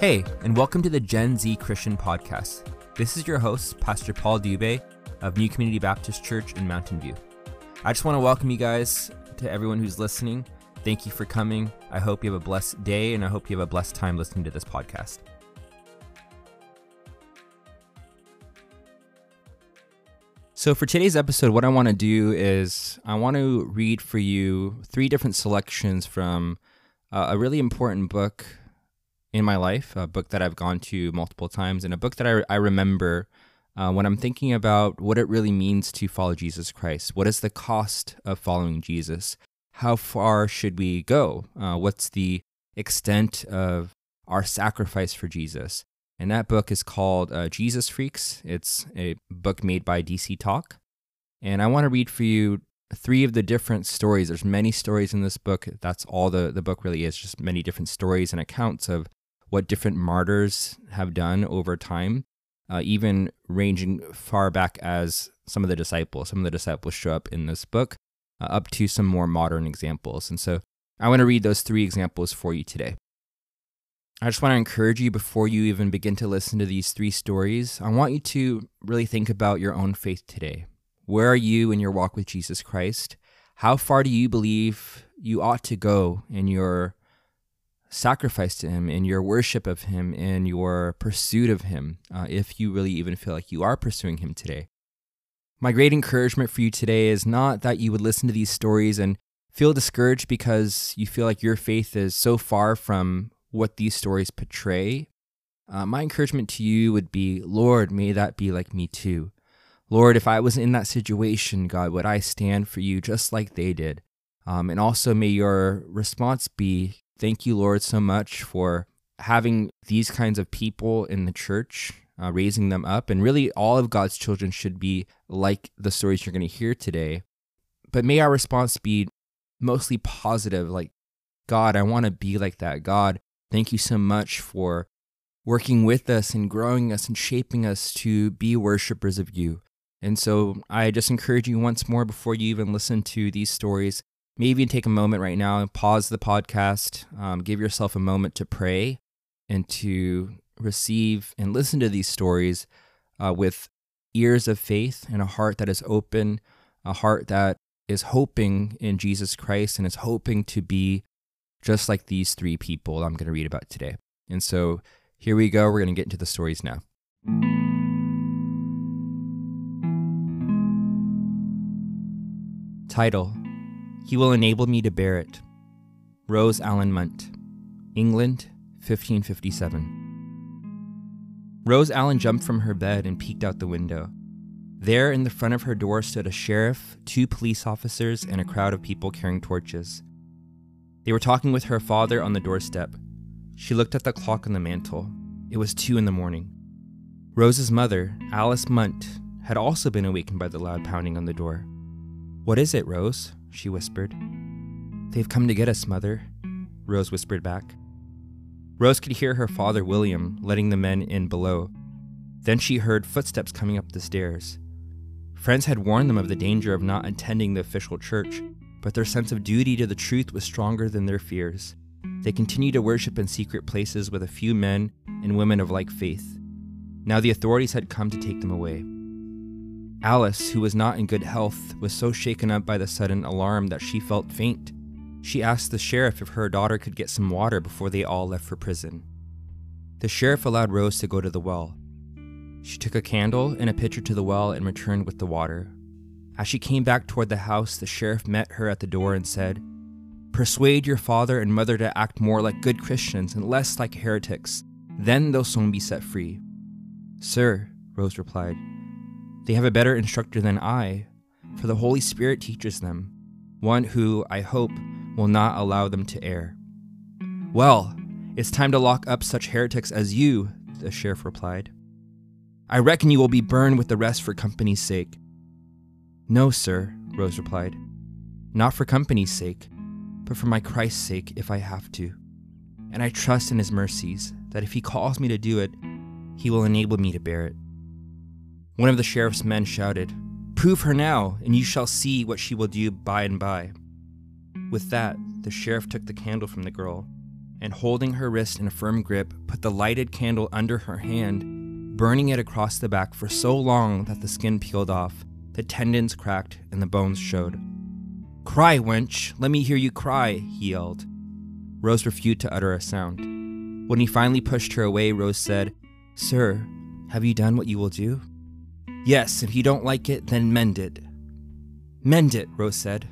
Hey, and welcome to the Gen Z Christian Podcast. This is your host, Pastor Paul Dubé of New Community Baptist Church in Mountain View. I just want to welcome you guys to everyone who's listening. Thank you for coming. I hope you have a blessed day and I hope you have a blessed time listening to this podcast. So, for today's episode, what I want to do is I want to read for you three different selections from uh, a really important book in my life, a book that I've gone to multiple times, and a book that I, I remember uh, when I'm thinking about what it really means to follow Jesus Christ. What is the cost of following Jesus? How far should we go? Uh, what's the extent of our sacrifice for Jesus? And that book is called uh, Jesus Freaks. It's a book made by DC Talk. And I want to read for you three of the different stories. There's many stories in this book. That's all the, the book really is, just many different stories and accounts of what different martyrs have done over time, uh, even ranging far back as some of the disciples. Some of the disciples show up in this book, uh, up to some more modern examples. And so I want to read those three examples for you today. I just want to encourage you before you even begin to listen to these three stories, I want you to really think about your own faith today. Where are you in your walk with Jesus Christ? How far do you believe you ought to go in your sacrifice to Him, in your worship of Him, in your pursuit of Him, uh, if you really even feel like you are pursuing Him today? My great encouragement for you today is not that you would listen to these stories and feel discouraged because you feel like your faith is so far from what these stories portray, uh, my encouragement to you would be Lord, may that be like me too. Lord, if I was in that situation, God, would I stand for you just like they did? Um, and also, may your response be thank you, Lord, so much for having these kinds of people in the church, uh, raising them up. And really, all of God's children should be like the stories you're going to hear today. But may our response be mostly positive, like, God, I want to be like that. God, Thank you so much for working with us and growing us and shaping us to be worshipers of you. And so I just encourage you once more before you even listen to these stories, maybe take a moment right now and pause the podcast, um, give yourself a moment to pray and to receive and listen to these stories uh, with ears of faith and a heart that is open, a heart that is hoping in Jesus Christ and is hoping to be just like these three people I'm going to read about today. And so here we go. We're going to get into the stories now. Title He Will Enable Me to Bear It. Rose Allen Munt, England, 1557. Rose Allen jumped from her bed and peeked out the window. There, in the front of her door, stood a sheriff, two police officers, and a crowd of people carrying torches. They were talking with her father on the doorstep. She looked at the clock on the mantel. It was two in the morning. Rose's mother, Alice Munt, had also been awakened by the loud pounding on the door. What is it, Rose? She whispered. They've come to get us, mother, Rose whispered back. Rose could hear her father, William, letting the men in below. Then she heard footsteps coming up the stairs. Friends had warned them of the danger of not attending the official church, but their sense of duty to the truth was stronger than their fears. They continued to worship in secret places with a few men and women of like faith. Now the authorities had come to take them away. Alice, who was not in good health, was so shaken up by the sudden alarm that she felt faint. She asked the sheriff if her daughter could get some water before they all left for prison. The sheriff allowed Rose to go to the well. She took a candle and a pitcher to the well and returned with the water. As she came back toward the house, the sheriff met her at the door and said, Persuade your father and mother to act more like good Christians and less like heretics. Then they'll soon be set free. Sir, Rose replied, they have a better instructor than I, for the Holy Spirit teaches them, one who, I hope, will not allow them to err. Well, it's time to lock up such heretics as you, the sheriff replied. I reckon you will be burned with the rest for company's sake. No, sir, Rose replied. Not for company's sake, but for my Christ's sake if I have to. And I trust in his mercies that if he calls me to do it, he will enable me to bear it. One of the sheriff's men shouted, Prove her now, and you shall see what she will do by and by. With that, the sheriff took the candle from the girl and holding her wrist in a firm grip, put the lighted candle under her hand, burning it across the back for so long that the skin peeled off, the tendons cracked, and the bones showed. Cry, wench! Let me hear you cry, he yelled. Rose refused to utter a sound. When he finally pushed her away, Rose said, Sir, have you done what you will do? Yes, if you don't like it, then mend it. Mend it, Rose said.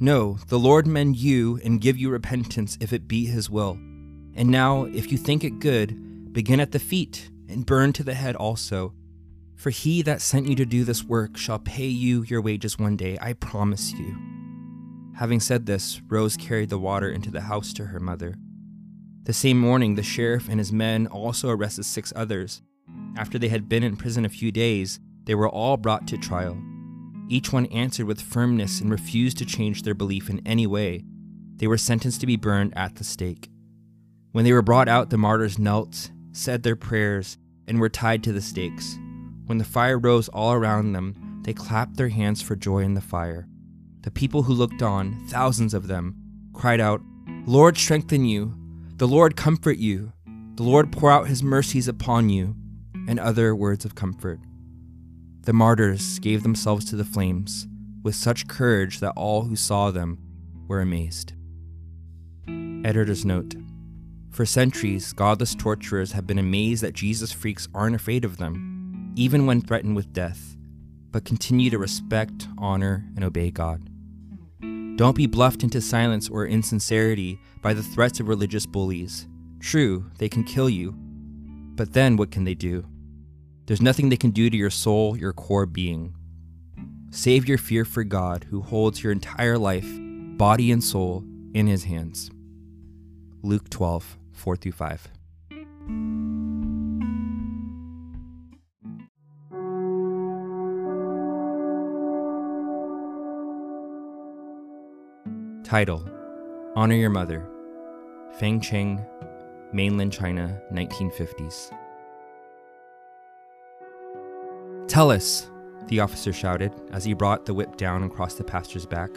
No, the Lord mend you and give you repentance if it be his will. And now, if you think it good, begin at the feet and burn to the head also. For he that sent you to do this work shall pay you your wages one day, I promise you. Having said this, Rose carried the water into the house to her mother. The same morning, the sheriff and his men also arrested six others. After they had been in prison a few days, they were all brought to trial. Each one answered with firmness and refused to change their belief in any way. They were sentenced to be burned at the stake. When they were brought out, the martyrs knelt, said their prayers, and were tied to the stakes. When the fire rose all around them, they clapped their hands for joy in the fire. The people who looked on, thousands of them, cried out, Lord, strengthen you. The Lord comfort you. The Lord pour out his mercies upon you, and other words of comfort. The martyrs gave themselves to the flames with such courage that all who saw them were amazed. Editor's note For centuries, godless torturers have been amazed that Jesus freaks aren't afraid of them, even when threatened with death, but continue to respect, honor, and obey God. Don't be bluffed into silence or insincerity by the threats of religious bullies. True, they can kill you, but then what can they do? There's nothing they can do to your soul, your core being. Save your fear for God, who holds your entire life, body and soul, in his hands. Luke 12, 4 through 5. Title Honor Your Mother. Feng Cheng, Mainland China, 1950s. Tell us, the officer shouted as he brought the whip down across the pastor's back.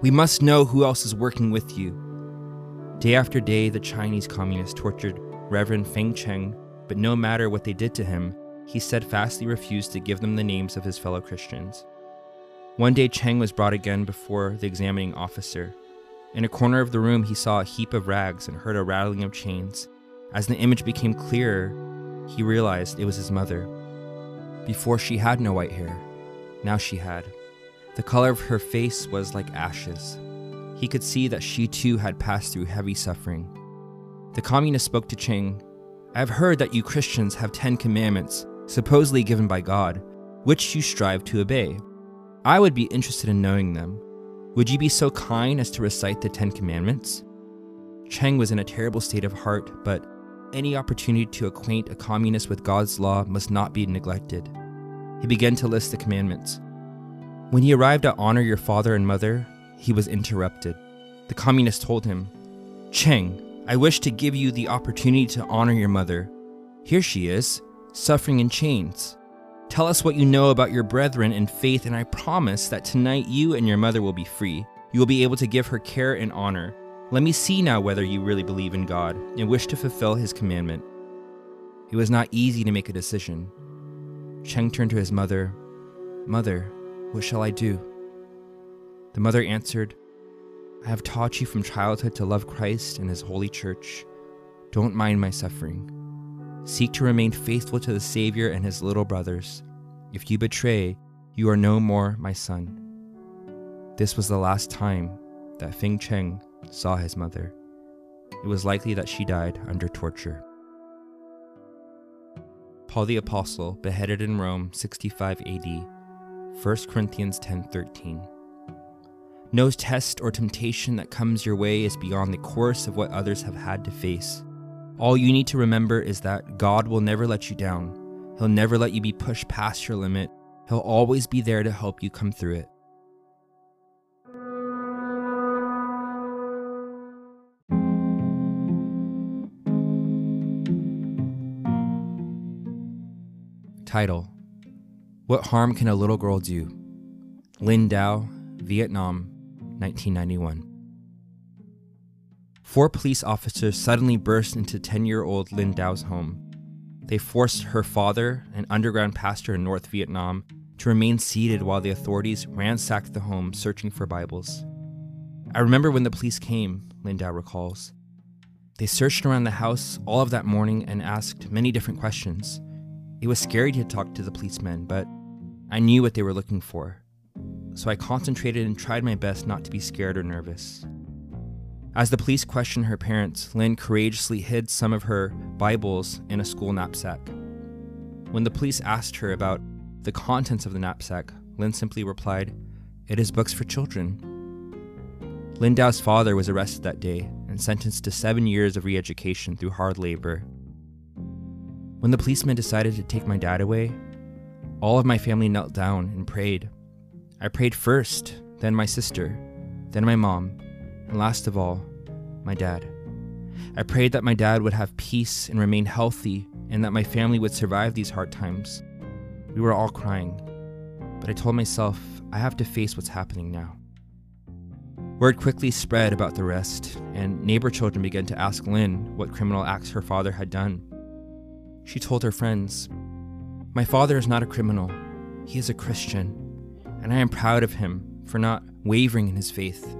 We must know who else is working with you. Day after day, the Chinese communists tortured Reverend Feng Cheng, but no matter what they did to him, he steadfastly refused to give them the names of his fellow Christians. One day, Cheng was brought again before the examining officer. In a corner of the room, he saw a heap of rags and heard a rattling of chains. As the image became clearer, he realized it was his mother. Before she had no white hair. Now she had. The color of her face was like ashes. He could see that she too had passed through heavy suffering. The communist spoke to Cheng. I have heard that you Christians have Ten Commandments, supposedly given by God, which you strive to obey. I would be interested in knowing them. Would you be so kind as to recite the Ten Commandments? Cheng was in a terrible state of heart, but any opportunity to acquaint a communist with God's law must not be neglected. He began to list the commandments. When he arrived at honor your father and mother, he was interrupted. The communist told him, Cheng, I wish to give you the opportunity to honor your mother. Here she is, suffering in chains. Tell us what you know about your brethren in faith, and I promise that tonight you and your mother will be free. You will be able to give her care and honor. Let me see now whether you really believe in God and wish to fulfill his commandment. It was not easy to make a decision. Cheng turned to his mother. Mother, what shall I do? The mother answered, I have taught you from childhood to love Christ and his holy church. Don't mind my suffering. Seek to remain faithful to the Savior and his little brothers. If you betray, you are no more my son. This was the last time that Feng Cheng saw his mother. It was likely that she died under torture. Paul the Apostle, beheaded in Rome 65 AD, 1 Corinthians 10:13. No test or temptation that comes your way is beyond the course of what others have had to face. All you need to remember is that God will never let you down. He'll never let you be pushed past your limit. He'll always be there to help you come through it. Title What Harm Can a Little Girl Do? Linh Dao, Vietnam, 1991. four police officers suddenly burst into 10 year old Linh Dao's home. They forced her father, an underground pastor in North Vietnam, to remain seated while the authorities ransacked the home searching for Bibles. I remember when the police came, Linh Dao recalls. They searched around the house all of that morning and asked many different questions. It was scary to talk to the policemen, but I knew what they were looking for. So I concentrated and tried my best not to be scared or nervous. As the police questioned her parents, Linh courageously hid some of her Bibles in a school knapsack. When the police asked her about the contents of the knapsack, Linh simply replied, It is books for children. Linh Dao's father was arrested that day and sentenced to seven years of re education through hard labor. When the policeman decided to take my dad away, all of my family knelt down and prayed. I prayed first, then my sister, then my mom, and last of all, my dad. I prayed that my dad would have peace and remain healthy, and that my family would survive these hard times. We were all crying, but I told myself I have to face what's happening now. Word quickly spread about the rest, and neighbor children began to ask Linh what criminal acts her father had done. She told her friends, My father is not a criminal, he is a Christian, and I am proud of him for not wavering in his faith.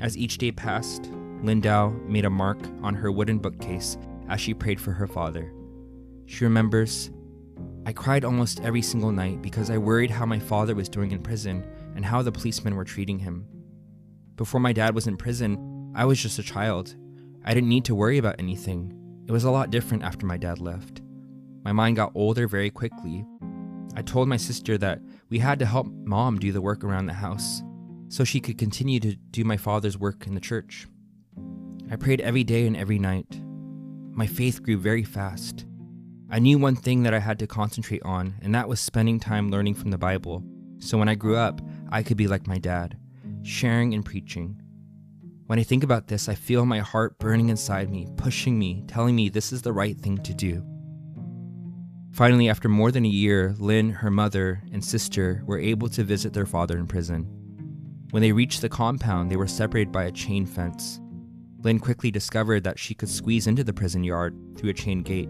As each day passed, Linh Dao made a mark on her wooden bookcase as she prayed for her father. She remembers, I cried almost every single night because I worried how my father was doing in prison and how the policemen were treating him. Before my dad was in prison, I was just a child. I didn't need to worry about anything. It was a lot different after my dad left. My mind got older very quickly. I told my sister that we had to help mom do the work around the house so she could continue to do my father's work in the church. I prayed every day and every night. My faith grew very fast. I knew one thing that I had to concentrate on, and that was spending time learning from the Bible. So when I grew up, I could be like my dad sharing and preaching. When I think about this, I feel my heart burning inside me, pushing me, telling me this is the right thing to do. Finally, after more than a year, Linh, her mother, and sister were able to visit their father in prison. When they reached the compound, they were separated by a chain fence. Linh quickly discovered that she could squeeze into the prison yard through a chain gate.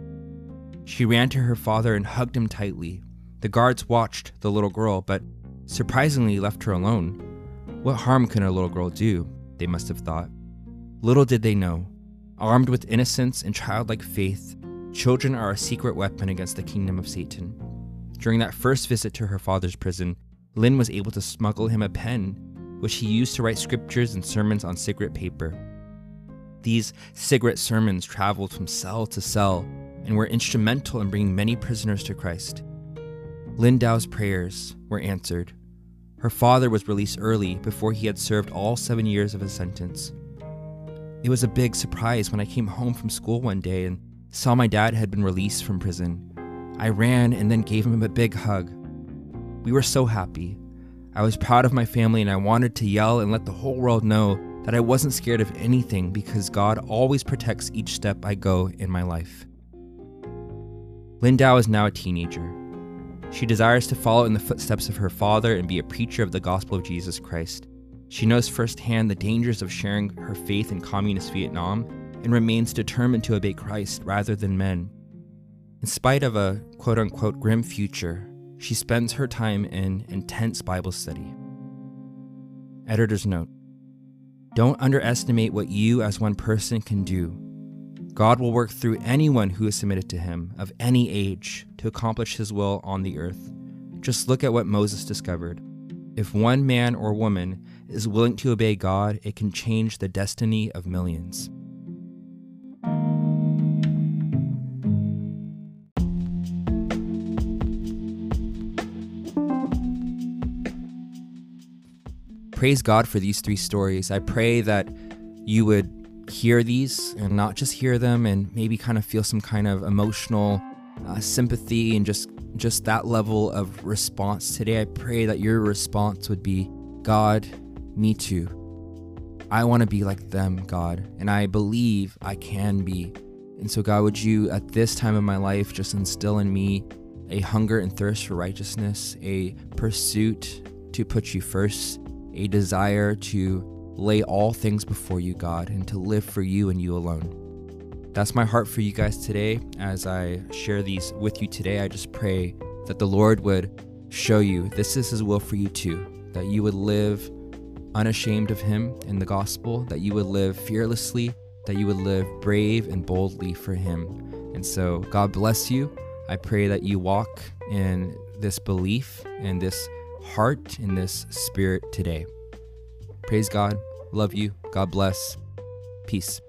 She ran to her father and hugged him tightly. The guards watched the little girl, but surprisingly left her alone. What harm can a little girl do? They must have thought. Little did they know. Armed with innocence and childlike faith, children are a secret weapon against the kingdom of Satan. During that first visit to her father's prison, Linh was able to smuggle him a pen, which he used to write scriptures and sermons on cigarette paper. These cigarette sermons traveled from cell to cell and were instrumental in bringing many prisoners to Christ. Linh Dao's prayers were answered, her father was released early before he had served all seven years of his sentence. It was a big surprise when I came home from school one day and saw my dad had been released from prison. I ran and then gave him a big hug. We were so happy. I was proud of my family and I wanted to yell and let the whole world know that I wasn't scared of anything because God always protects each step I go in my life. Linh Dao is now a teenager. She desires to follow in the footsteps of her father and be a preacher of the gospel of Jesus Christ. She knows firsthand the dangers of sharing her faith in communist Vietnam and remains determined to obey Christ rather than men. In spite of a quote unquote grim future, she spends her time in intense Bible study. Editor's note Don't underestimate what you as one person can do God will work through anyone who is submitted to him, of any age, to accomplish his will on the earth. Just look at what Moses discovered. If one man or woman is willing to obey God, it can change the destiny of millions. Praise God for these three stories. I pray that you would hear these and not just hear them and maybe kind of feel some kind of emotional uh, sympathy and just just that level of response. Today i pray that your response would be god me too. I want to be like them god and i believe i can be. And so god would you at this time of my life just instill in me a hunger and thirst for righteousness a pursuit to put you first a desire to lay all things before you, God, and to live for you and you alone. That's my heart for you guys today. As I share these with you today, I just pray that the Lord would show you this is His will for you too, that you would live unashamed of Him in the gospel, that you would live fearlessly, that you would live brave and boldly for Him. And so, God bless you. I pray that you walk in this belief and this heart, in this spirit today. Praise God. Love you. God bless. Peace.